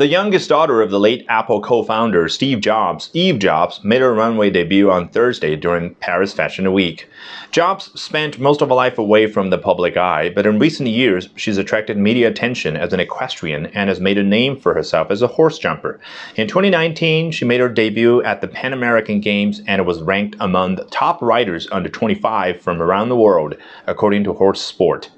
The youngest daughter of the late Apple co-founder Steve Jobs, Eve Jobs, made her runway debut on Thursday during Paris Fashion Week. Jobs spent most of her life away from the public eye, but in recent years she's attracted media attention as an equestrian and has made a name for herself as a horse jumper. In 2019, she made her debut at the Pan American Games and was ranked among the top riders under 25 from around the world, according to Horse Sport.